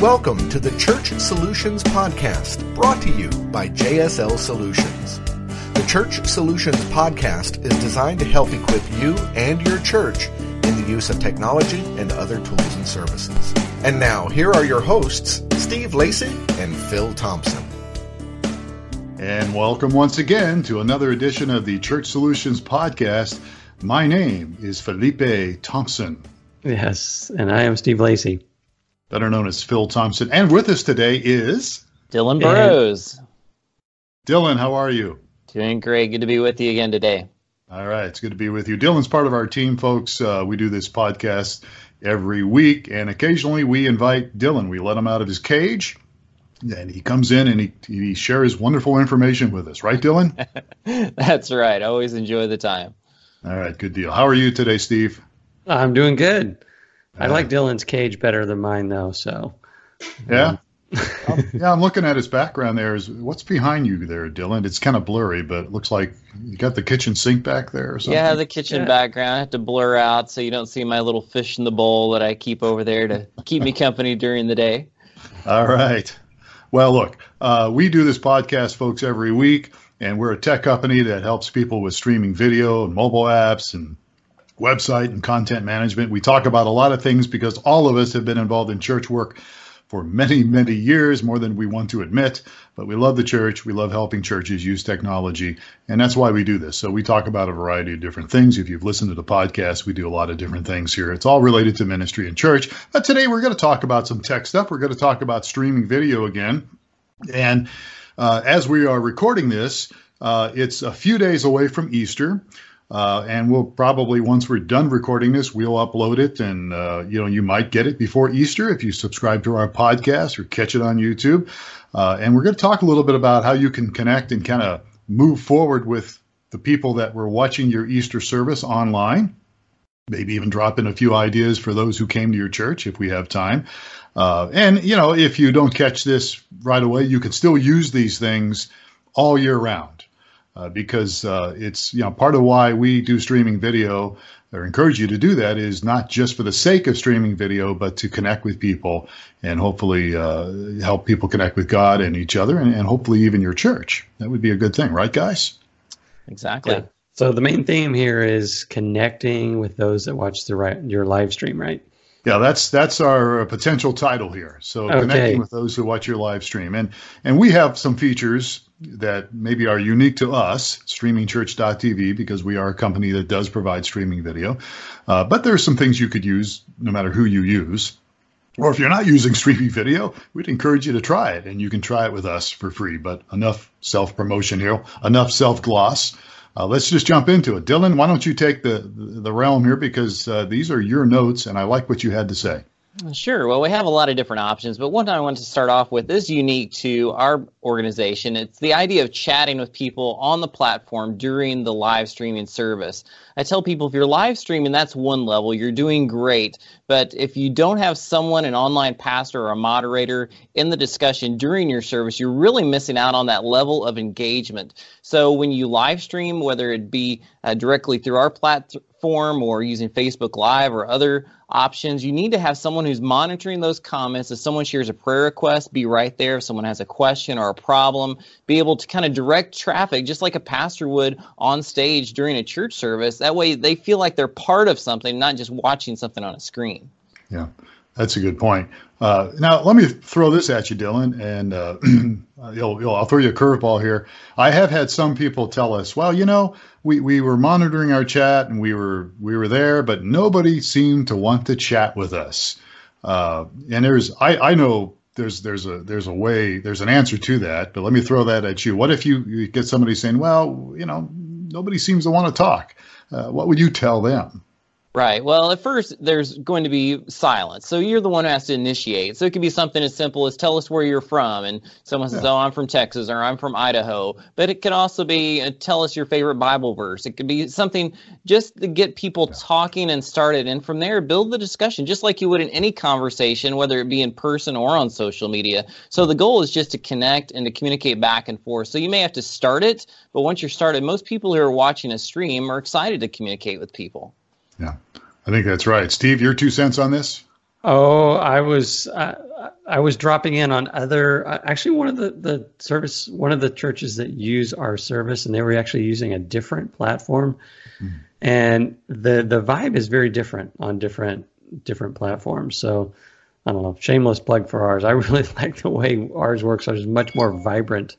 Welcome to the Church Solutions Podcast, brought to you by JSL Solutions. The Church Solutions Podcast is designed to help equip you and your church in the use of technology and other tools and services. And now, here are your hosts, Steve Lacy and Phil Thompson. And welcome once again to another edition of the Church Solutions Podcast. My name is Felipe Thompson. Yes, and I am Steve Lacy better known as Phil Thompson. And with us today is Dillon Burroughs. Dillon, how are you? Doing great. Good to be with you again today. All right, it's good to be with you. Dillon's part of our team, folks. Uh, we do this podcast every week, and occasionally we invite Dillon. We let him out of his cage, and he comes in and he, he shares wonderful information with us. Right, Dillon? That's right. I always enjoy the time. All right, good deal. How are you today, Steve? I'm doing good. I like uh, Dillon's cage better than mine, though. So, yeah, um, um, yeah. I'm looking at his background. There is what's behind you there, Dillon. It's kind of blurry, but it looks like you got the kitchen sink back there or something. Yeah, the kitchen yeah. background. I have to blur out so you don't see my little fish in the bowl that I keep over there to keep me company during the day. All right. Well, look, uh, we do this podcast, folks, every week, and we're a tech company that helps people with streaming video and mobile apps and website and content management. We talk about a lot of things because all of us have been involved in church work for many, many years, more than we want to admit. But we love the church. We love helping churches use technology. And that's why we do this. So we talk about a variety of different things. If you've listened to the podcast, we do a lot of different things here. It's all related to ministry and church. But today we're going to talk about some tech stuff. We're going to talk about streaming video again. And uh, as we are recording this, uh, it's a few days away from Easter. Uh, and we'll probably once we're done recording this, we'll upload it, and uh, you know you might get it before Easter if you subscribe to our podcast or catch it on YouTube. Uh, and we're going to talk a little bit about how you can connect and kind of move forward with the people that were watching your Easter service online. Maybe even drop in a few ideas for those who came to your church if we have time. Uh, and you know, if you don't catch this right away, you can still use these things all year round uh, because uh, it's you know part of why we do streaming video or encourage you to do that is not just for the sake of streaming video, but to connect with people and hopefully uh, help people connect with God and each other, and, and, hopefully even your church. That would be a good thing, right, guys? Exactly. Yeah. So the main theme here is connecting with those that watch the right, your live stream, right? Yeah, that's that's our potential title here. So okay. connecting with those who watch your live stream, and and we have some features that maybe are unique to us, streamingchurch.tv, because we are a company that does provide streaming video. Uh, but there's some things you could use no matter who you use. Or if you're not using streaming video, we'd encourage you to try it, and you can try it with us for free. But enough self promotion here, enough self gloss. Uh, let's just jump into it. Dillon, why don't you take the, the realm here because uh, these are your notes, and I like what you had to say. Sure. Well, we have a lot of different options, but one I wanted to start off with is unique to our organization. It's the idea of chatting with people on the platform during the live streaming service. I tell people if you're live streaming, that's one level, you're doing great. But if you don't have someone, an online pastor or a moderator in the discussion during your service, you're really missing out on that level of engagement. So when you live stream, whether it be uh, directly through our platform or using Facebook Live or other options. You need to have someone who's monitoring those comments. If someone shares a prayer request, be right there. If someone has a question or a problem, be able to kind of direct traffic just like a pastor would on stage during a church service. That way they feel like they're part of something, not just watching something on a screen. Yeah. That's a good point. Uh, now, let me throw this at you, Dillon, and uh, you'll, you'll, I'll throw you a curveball here. I have had some people tell us, well, you know, we, we were monitoring our chat and we were we were there, but nobody seemed to want to chat with us. Uh, and there's I, I know there's there's a there's a way there's an answer to that, but let me throw that at you. What if you, you get somebody saying, well, you know, nobody seems to want to talk? Uh, what would you tell them? Right. Well, at first, there's going to be silence. So you're the one who has to initiate. So it could be something as simple as tell us where you're from. And someone says, yeah. Oh, I'm from Texas or I'm from Idaho. But it could also be uh, tell us your favorite Bible verse. It could be something just to get people yeah. talking and started. And from there, build the discussion just like you would in any conversation, whether it be in person or on social media. So the goal is just to connect and to communicate back and forth. So you may have to start it. But once you're started, most people who are watching a stream are excited to communicate with people. Yeah, I think that's right. Steve, your two cents on this? Oh, I was. Uh, I was dropping in on other, actually, one of the, the service, one of the churches that use our service, and they were actually using a different platform. Mm. And the, the vibe is very different on different, different platforms. So I don't know, shameless plug for ours. I really like the way ours works. Ours is much more vibrant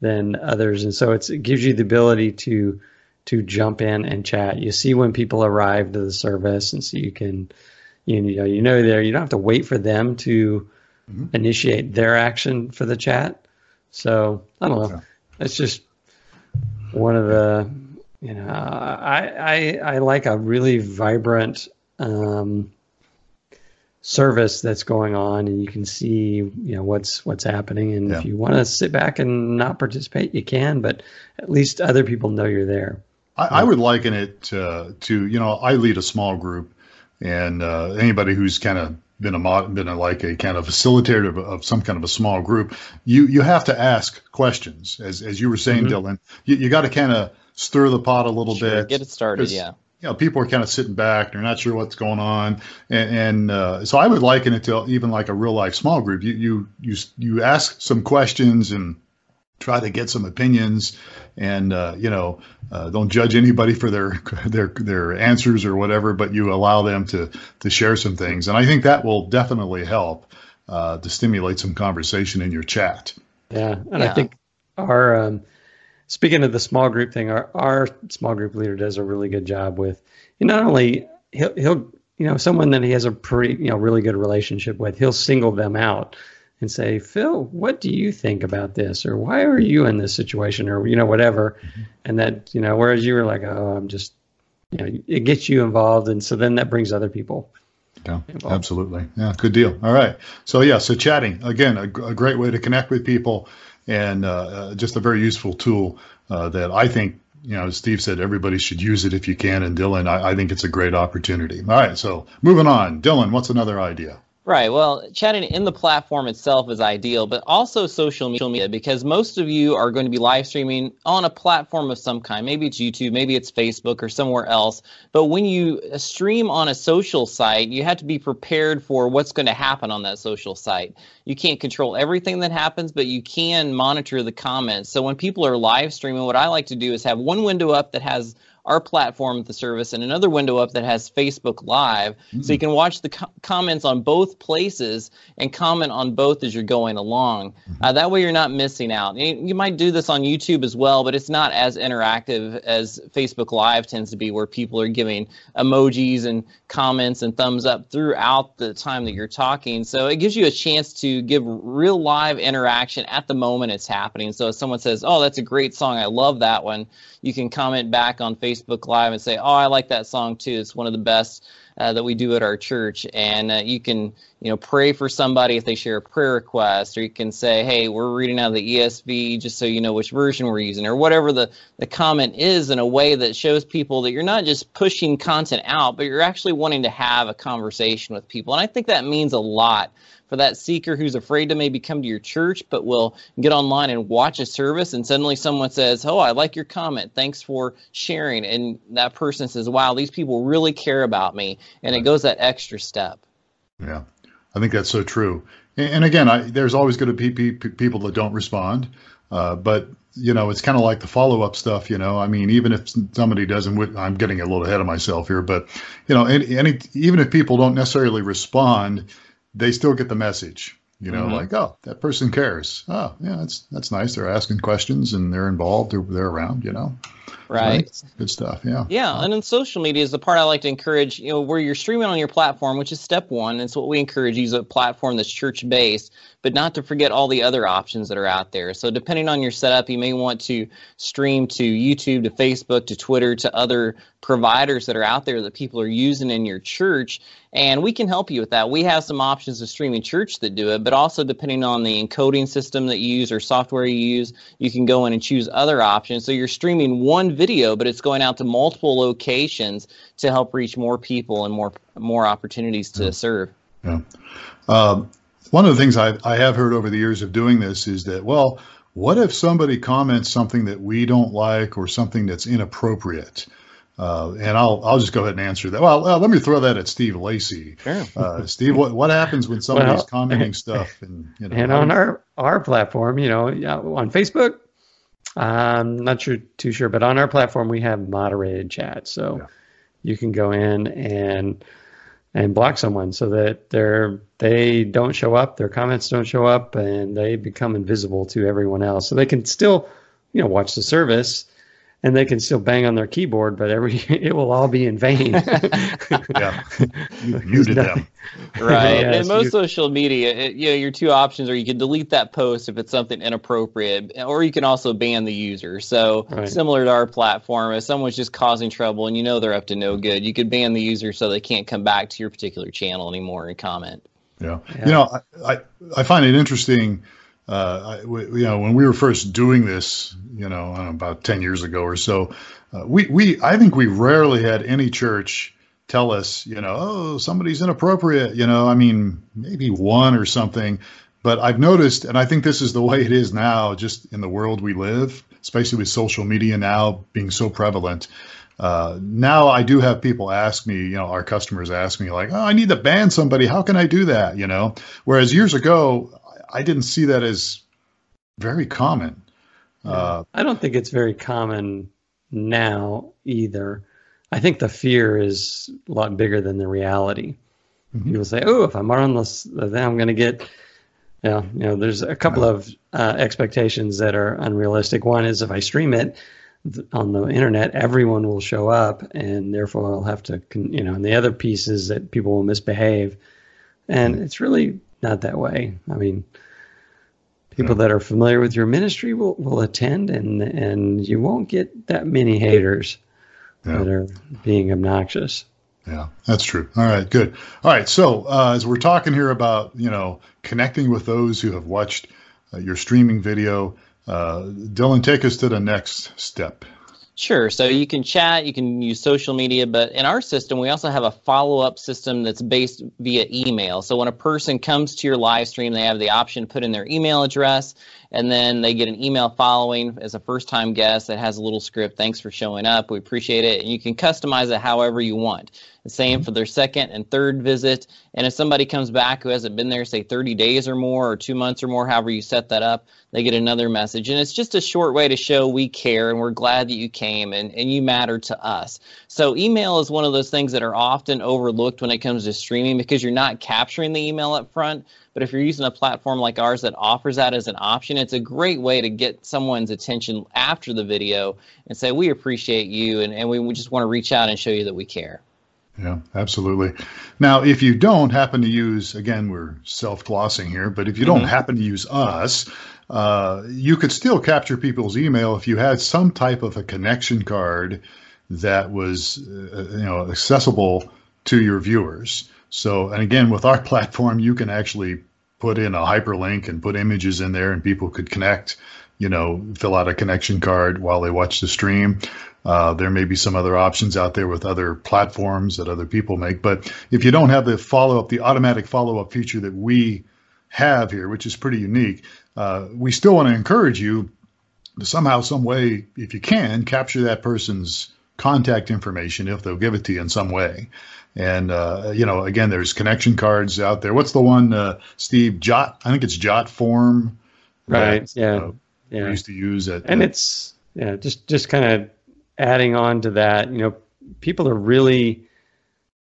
than others. And so it's it gives you the ability to, to jump in and chat. You see when people arrive to the service, and so you can, you know, you know there. You don't have to wait for them to mm-hmm. initiate their action for the chat. So I don't know. It's just one of the, you know, I I I like a really vibrant. Um, service that's going on and you can see you know what's what's happening and yeah. if you want to sit back and not participate you can but at least other people know you're there I, I would liken it to, to, you know, I lead a small group, and uh, anybody who's kind of been a mod, been a, like a kind of facilitator of, of, some kind of a small group, you you have to ask questions, as as you were saying, mm-hmm. Dillon. You, you got to kind of stir the pot a little sure, bit, get it started, yeah. You know, people are kind of sitting back; they're not sure what's going on, and, and uh, so I would liken it to even like a real life small group. You you you you ask some questions and try to get some opinions and uh, you know uh, don't judge anybody for their their their answers or whatever but you allow them to to share some things. And i think that will definitely help uh, to stimulate some conversation in your chat. Yeah and yeah. i think our um, speaking of the small group thing our, our small group leader does a really good job with not only he'll, he'll you know someone that he has a pretty you know really good relationship with he'll single them out and say, Phil, what do you think about this? Or why are you in this situation? Or, you know, whatever. Mm-hmm. And that, you know, whereas you were like, oh, I'm just, you know, it gets you involved. And so then that brings other people. Yeah, involved. absolutely. Yeah, good deal. All right. So, yeah, so chatting, again, a, a great way to connect with people and uh, uh, just a very useful tool uh, that I think you know, as Steve said, everybody should use it if you can. And Dillon, I, I, think it's a great opportunity. All right, so moving on. Dillon, what's another idea? Right. Well, chatting in the platform itself is ideal, but also social media because most of you are going to be live streaming on a platform of some kind. Maybe it's YouTube, maybe it's Facebook or somewhere else. But when you stream on a social site, you have to be prepared for what's going to happen on that social site. You can't control everything that happens, but you can monitor the comments. So when people are live streaming, what I like to do is have one window up that has our platform, the service, and another window up that has Facebook Live. Mm-hmm. So you mm. can watch the co- comments on both places and comment on both as you're going along. Mm-hmm. Uh, that way you're not missing out. You, you, might do this on YouTube as well, but it's not as interactive as Facebook Live tends to be, where people are giving emojis and comments and thumbs up throughout the time that you're talking. So it gives you a chance to give real live interaction at the moment it's happening. So if someone says, Oh, that's a great song, I love that one you can comment back on Facebook Live and say, "Oh, I like that song too. It's one of the best uh, that we do at our church." And uh, you can, you know, pray for somebody if they share a prayer request, or you can say, "Hey, we're reading out of the ESV, just so you know which version we're using," or whatever the the comment is, in a way that shows people that you're not just pushing content out, but you're actually wanting to have a conversation with people. And I think that means a lot for that seeker who's afraid to maybe come to your church but will get online and watch a service and suddenly someone says, "Oh, I like your comment. Thanks for sharing." And that person says, "Wow, these people really care about me." And it goes that extra step. Yeah. I think that's so true. And, again, I, there's always going to be people that don't respond. Uh, but you know, it's kind of like the follow up stuff. You know, I mean, even if somebody doesn't, I'm getting a little ahead of myself here, but you know, any, any even if people don't necessarily respond, they still get the message. You know, mm-hmm. like, oh, that person cares. Oh, yeah, that's that's nice. They're asking questions and they're involved. They're they're around. You know. Right. Good stuff. Yeah. Yeah, and then social media is the part I like to encourage. You know, where you're streaming on your platform, which is step one. It's what we encourage. Use a platform that's church based, but not to forget all the other options that are out there. So depending on your setup, you may want to stream to YouTube, to Facebook, to Twitter, to other providers that are out there that people are using in your church. And we can help you with that. We have some options of streaming church that do it, but also depending on the encoding system that you use or software you use, you can go in and choose other options. So you're streaming one video, but it's going out to multiple locations to help reach more people and more more opportunities to yeah. serve. Yeah. Um, one of the things I, I have heard over the years of doing this is that, well, what if somebody comments something that we don't like or something that's inappropriate? Uh, and I'll I'll just go ahead and answer that. Well, uh, let me throw that at Steve Lacy. Sure. Uh, Steve, what what happens when somebody's Well, commenting stuff and you know? and on our our platform, you know, on Facebook, I'm not sure too sure, but on our platform we have moderated chat, so Yeah. you can go in and and block someone so that they're they don't show up, their comments don't show up, and they become invisible to everyone else. So they can still, you know, watch the service. And they can still bang on their keyboard, but every it will all be in vain. yeah, you muted them. Right. Yes, and most you- social media, it, you know, your two options are you can delete that post if it's something inappropriate, or you can also ban the user. So Right. similar to our platform, if someone's just causing trouble and you know they're up to no good, you could ban the user so they can't come back to your particular channel anymore and comment. Yeah. Yeah. You know, I, I, I find it interesting. Uh, we, you know, when we were first doing this, you know, know, about 10 years ago or so, uh, we, we, I think we rarely had any church tell us, you know, oh, somebody's inappropriate, you know, I mean, maybe one or something. But I've noticed, and I think this is the way it is now, just in the world we live, especially with social media now being so prevalent. Uh, now I do have people ask me, you know, our customers ask me like, oh, I need to ban somebody. How can I do that? You know, whereas years ago, I didn't see that as very common. Uh, I don't think it's very common now either. I think the fear is a lot bigger than the reality. Mhm. People say, "Oh, if I'm on this, then I'm going to get." Yeah, you know, there's a couple of uh, expectations that are unrealistic. One is if I stream it th- on the internet, everyone will show up, and therefore I'll have to, con- you know. And the other piece is that people will misbehave, and it's really not that way. I mean, people that are familiar with your ministry will, will attend, and and you won't get that many haters Yeah. that are being obnoxious. Yeah, that's true. All right, good. All right, so uh, as we're talking here about you know connecting with those who have watched uh, your streaming video, uh, Dillon, take us to the next step. Sure. So you can chat, you can use social media, but in our system, we also have a follow up system that's based via email. So when a person comes to your live stream, they have the option to put in their email address, and then they get an email following as a first time guest that has a little script. Thanks for showing up. We appreciate it. And you can customize it however you want. The same mm-hmm. for their second and third visit. And if somebody comes back who hasn't been there, say 30 days or more, or two months or more, however you set that up, they get another message. And it's just a short way to show we care and we're glad that you came and, and you matter to us. So, email is one of those things that are often overlooked when it comes to streaming because you're not capturing the email up front. But if you're using a platform like ours that offers that as an option, it's a great way to get someone's attention after the video and say, We appreciate you and, and we we just want to reach out and show you that we care. Yeah, absolutely. Now, if you don't happen to use, again, we're self glossing here, but if you don't Mhm. happen to use us, uh, you could still capture people's email if you had some type of a connection card that was, uh, you know, accessible to your viewers. So, and again, with our platform, you can actually put in a hyperlink and put images in there, and people could connect. You know, fill out a connection card while they watch the stream. Uh, there may be some other options out there with other platforms that other people make. But if you don't have the follow up, the automatic follow up feature that we have here, which is pretty unique, uh, we still want to encourage you to somehow, some way, if you can, capture that person's contact information if they'll give it to you in some way. And uh, you know, again, there's connection cards out there. What's the one, uh, Steve? Jot? I think it's Jot Form. Right, that, yeah, uh, Yeah. We used to use it. and it's yeah just just kind of adding on to that you know people are really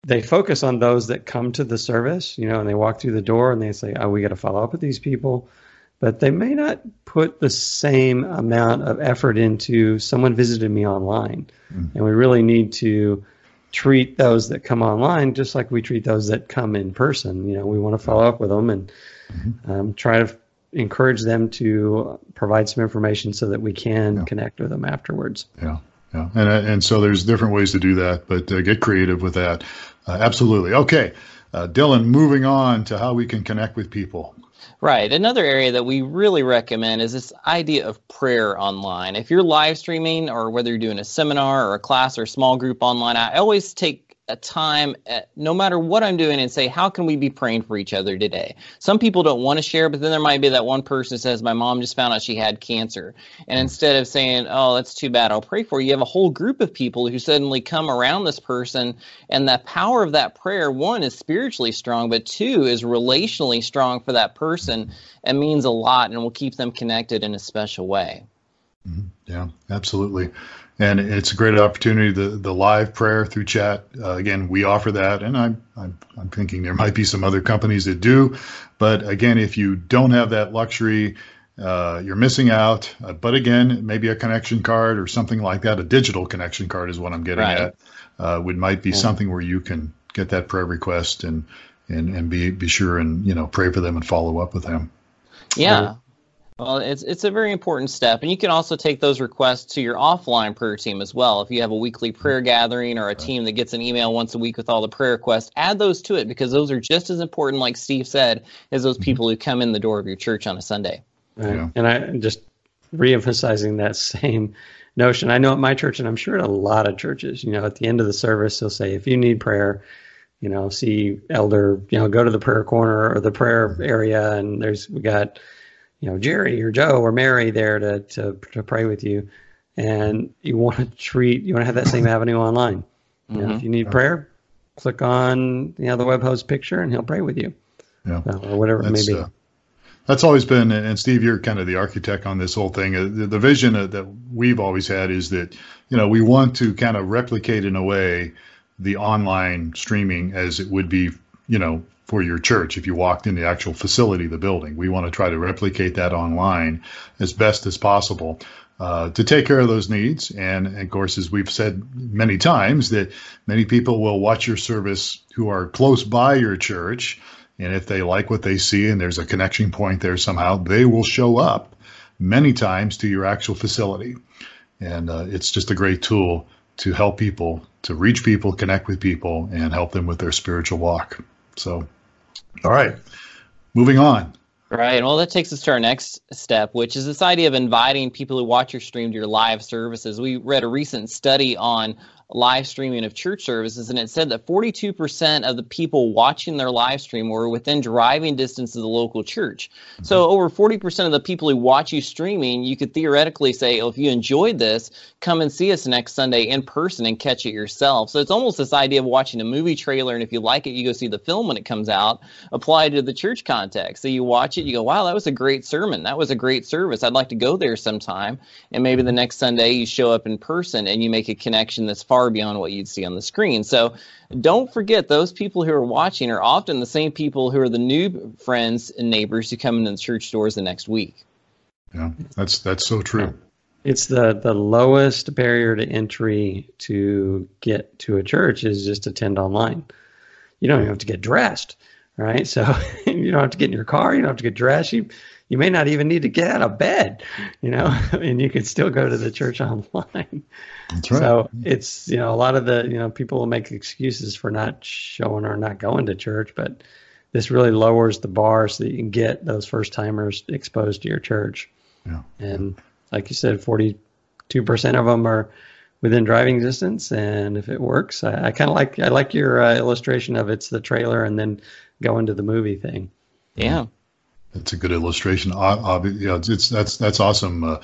they focus on those that come to the service you know and they walk through the door and they say oh we got to follow up with these people but they may not put the same amount of effort into someone visited me online Mm. and we really need to treat those that come online just like we treat those that come in person you know we want to follow up with them and um, try to encourage them to provide some information so that we can Yeah. connect with them afterwards. Yeah, yeah, and and so there's different ways to do that, but uh, get creative with that. Uh, absolutely. Okay, uh, Dillon. Moving on to how we can connect with people. Right. Another area that we really recommend is this idea of prayer online. If you're live streaming or whether you're doing a seminar or a class or a small group online, I always take a time, at, no matter what I'm doing, and say, how can we be praying for each other today? Some people don't want to share, but then there might be that one person who says, my mom just found out she had cancer. And instead of saying, oh, that's too bad, I'll pray for you, you have a whole group of people who suddenly come around this person. And the power of that prayer, one, is spiritually strong, but two, is relationally strong for that person and means a lot and will keep them connected in a special way. Mm-hmm. Yeah, absolutely and it's a great opportunity. The the live prayer through chat uh, again, we offer that, and I'm, I'm I'm thinking there might be some other companies that do, but again, if you don't have that luxury, uh, you're missing out. Uh, but again, maybe a connection card or something like that, a digital connection card is what I'm getting right. at. Uh, would might be something where you can get that prayer request and and and be be sure and you know pray for them and follow up with them. Yeah, well, it's it's a very important step, and you can also take those requests to your offline prayer team as well. If you have a weekly prayer gathering or a team that gets an email once a week with all the prayer requests, add those to it because those are just as important, like Steve said, as those mm-hmm. people who come in the door of your church on a Sunday. Right. Yeah. And I just reemphasizing that same notion. I know at my church, and I'm sure at a lot of churches, you know, at the end of the service, they'll say, if you need prayer, you know, see elder, you know, go to the prayer corner or the prayer area, and there's we got you know Jerry or Joe or Mary there to to, to pray with you, and you want to treat you want to have that same avenue online. You mm-hmm. know, if you need prayer, click on you know the web host picture and he'll pray with you, yeah. Uh, or whatever that's, it may be. Uh, that's always been, and Steve, you're kind of the architect on this whole thing. Uh, the, the vision that we've always had is that you know we want to kind of replicate in a way the online streaming as it would be you know for your church if you walked in the actual facility, the building. We want to try to replicate that online as best as possible. Uh, to take care of those needs. And, and, of course, as we've said many times, that many people will watch your service who are close by your church. And if they like what they see and there's a connection point there somehow, they will show up many times to your actual facility. And uh, it's just a great tool to help people, to reach people, connect with people, and help them with their spiritual walk. So all right. Moving on. Right. Well, that takes us to our next step, which is this idea of inviting people who watch your stream to your live services. We read a recent study on live streaming of church services, and it said that 42% of the people watching their live stream were within driving distance of the local church. Mm-hmm. So, over 40% of the people who watch you streaming, you could theoretically say, oh, if you enjoyed this, come and see us next Sunday in person and catch it yourself. So, it's almost this idea of watching a movie trailer, and if you like it, you go see the film when it comes out, applied to the church context. So, you watch it, you go, wow, that was a great sermon. That was a great service. I'd like to go there sometime. And maybe the next Sunday you show up in person and you make a connection that's far far beyond what you'd see on the screen. So don't forget those people who are watching are often the same people who are the new friends and neighbors who come into the church doors the next week. Yeah, that's that's so true. It's the the lowest barrier to entry to get to a church is just attend online. You don't even have to get dressed, right? So you don't have to get in your car. You don't have to get dressed. You you may not even need to get out of bed, you know, and you can still go to the church online. That's right. So it's, you know, a lot of the, you know, people will make excuses for not showing or not going to church, but this really lowers the bar so that you can get those first timers exposed to your church. Yeah. And like you said, 42% of them are within driving distance. And if it works, I, I kind of like, I like your uh, illustration of it's the trailer and then go into the movie thing. Yeah. That's a good illustration. Uh, yeah, it's, it's, that's that's awesome. Uh,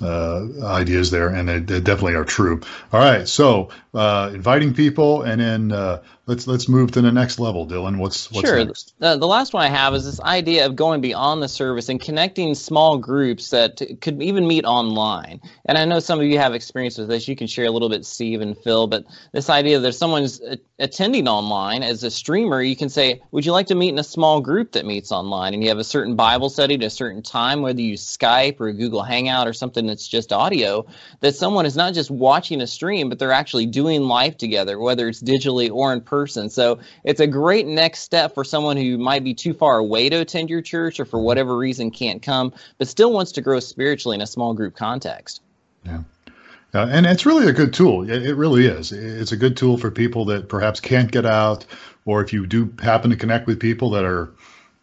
uh, ideas there, and they, they, definitely are true. All right, so uh, inviting people, and then uh, let's let's move to the next level, Dillon. What's what's sure. next? The, the last one I have is this idea of going beyond the service and connecting small groups that could even meet online. And I know some of you have experience with this. You can share a little bit, Steve and Phil. But this idea that someone's attending online as a streamer, you can say, "Would you like to meet in a small group that meets online?" And you have a certain Bible study at a certain time, whether you Skype or Google Hangout or something that's just audio. That someone is not just watching a stream, but they're actually doing life together, whether it's digitally or in person person. So it's a great next step for someone who might be too far away to attend your church or for whatever reason can't come, but still wants to grow spiritually in a small group context. Yeah. Uh, and it's really a good tool. It, it, really is. It's a good tool for people that perhaps can't get out, or if you do happen to connect with people that are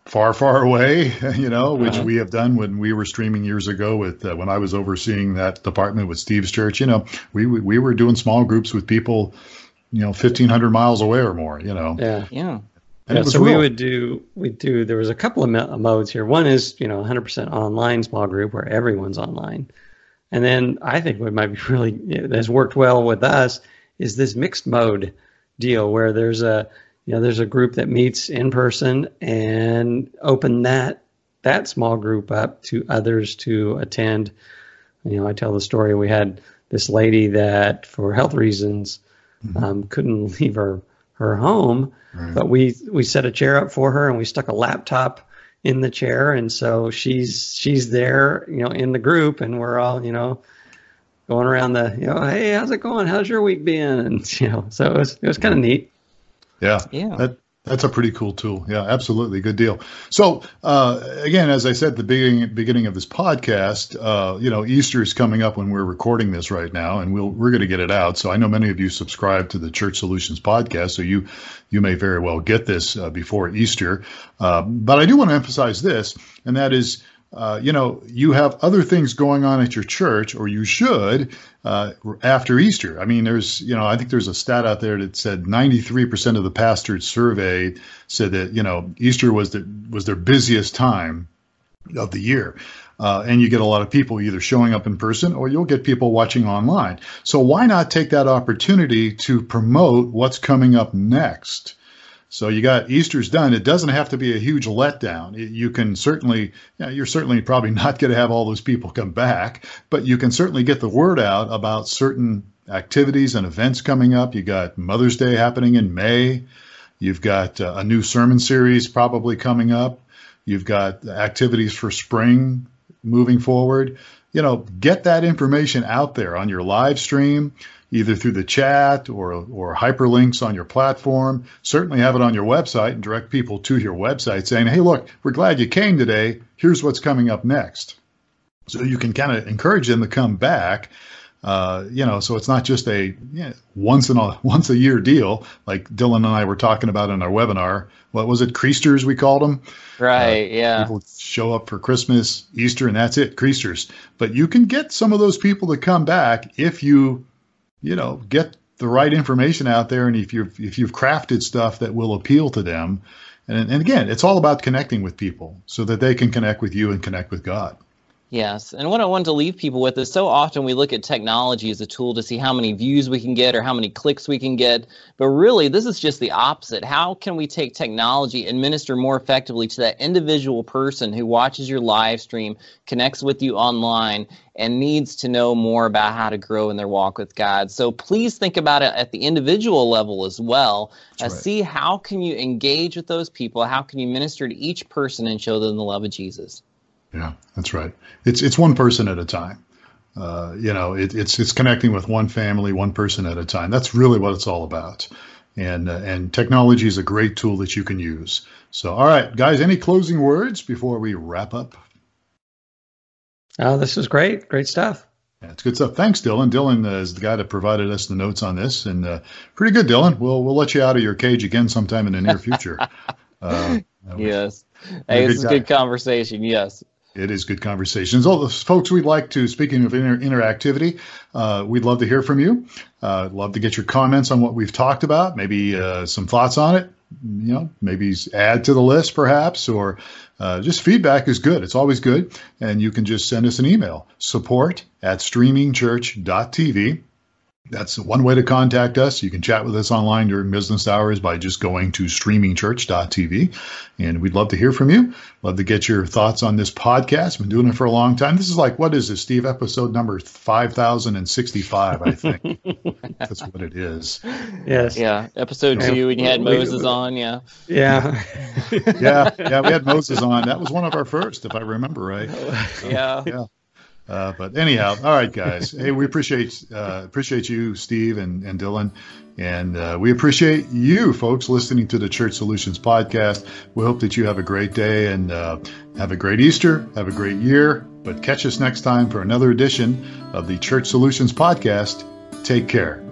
far, far away, you know, which uh-huh. we have done when we were streaming years ago with uh, when I was overseeing that department with Steve's church. You know, we we were doing small groups with people you know, 1500 miles away or more, you know. Yeah. Yeah. And yeah, it was so we would do we do there was a couple of modes here. One is you know 100% online small group where everyone's online, and then I think what might be really has worked well with us is this mixed mode deal where there's a you know there's a group that meets in person and open that that small group up to others to attend. You know, I tell the story we had this lady that for health reasons um, couldn't leave her her home but we we set a chair up for her and we stuck a laptop in the chair. And so she's she's there you know in the group and we're all you know going around the you know hey how's it going? How's your week been? And you know so it was it was kind of neat Yeah. Yeah. That, that's a pretty cool tool. Yeah, absolutely. Good deal. So, uh, again, as I said at the beginning, beginning of this podcast, uh, you know, Easter is coming up when we're recording this right now, and we'll, we're going to get it out. So I know many of you subscribe to the Church Solutions podcast, so you you may very well get this uh, before Easter. Uh, but I do want to emphasize this, and that is, uh, you know, you have other things going on at your church, or you should, uh, after Easter. I mean, there's, you know, I think there's a stat out there that said 93% of the pastors surveyed said that, you know, Easter was the, was their busiest time of the year. Uh, and you get a lot of people either showing up in person or you'll get people watching online. So why not take that opportunity to promote what's coming up next? So you got Easter's done. It doesn't have to be a huge letdown. You can certainly, you you're certainly probably not going to have all those people come back, but you can certainly get the word out about certain activities and events coming up. You got Mother's Day happening in May. You've got uh, a new sermon series probably coming up. You've got activities for spring moving forward. You know, get that information out there on your live stream, either through the chat or or hyperlinks on your platform. Certainly have it on your website and direct people to your website saying, "Hey, look, we're glad you came today. Here's what's coming up next." So you can kind of encourage them to come back. Uh, you know, so it's not just a you know, once in a once a year deal like Dillon and I were talking about in our webinar. What was it? Creasters we called them. Right. yeah. People show up for Christmas, Easter, and that's it, Creasters. But you can get some of those people to come back if you, you know, get the right information out there, and if you've if you've crafted stuff that will appeal to them. And, and again, it's all about connecting with people so that they can connect with you and connect with God. Yes. And what I wanted to leave people with is so often we look at technology as a tool to see how many views we can get or how many clicks we can get. But really, this is just the opposite. How can we take technology and minister more effectively to that individual person who watches your live stream, connects with you online, and needs to know more about how to grow in their walk with God? So please think about it at the individual level as well. Uh, right. See how can you engage with those people? How can you minister to each person and show them the love of Jesus? Yeah, that's right. It's it's one person at a time. Uh, you know, it, it's it's connecting with one family, one person at a time. That's really what it's all about. And uh, and technology is a great tool that you can use. So, all right, guys, any closing words before we wrap up? oh this is great great stuff Yeah, it's good stuff. Thanks, Dillon. Dillon uh, is the guy that provided us the notes on this, and uh, pretty good, Dillon. We'll we'll let you out of your cage again sometime in the near future. Uh, Yes. You're Hey, a this is a good conversation. Yes. It is good conversations. All those folks we'd like to, speaking of inter- interactivity, uh, we'd love to hear from you. Uh, love to get your comments on what we've talked about, maybe uh, some thoughts on it, you know, maybe add to the list perhaps, or uh, just feedback is good. It's always good. And you can just send us an email support at streamingchurch.tv. That's one way to contact us. You can chat with us online during business hours by just going to streamingchurch.tv. And we'd love to hear from you. Love to get your thoughts on this podcast. Been doing it for a long time. This is like, what is this, Steve? Episode number 5065, I think. That's what it is. yes Yeah. Episode Yeah. two, and you had Moses on. Yeah. yeah Yeah, yeah, we had Moses on. That was one of our first, if I remember right. Yeah. Yeah. Uh, but anyhow, all right, guys. Hey, we appreciate uh, appreciate you, Steve and, and Dillon, and uh, we appreciate you, folks, listening to the Church Solutions podcast. We hope that you have a great day and uh, have a great Easter, have a great year. But catch us next time for another edition of the Church Solutions podcast. Take care.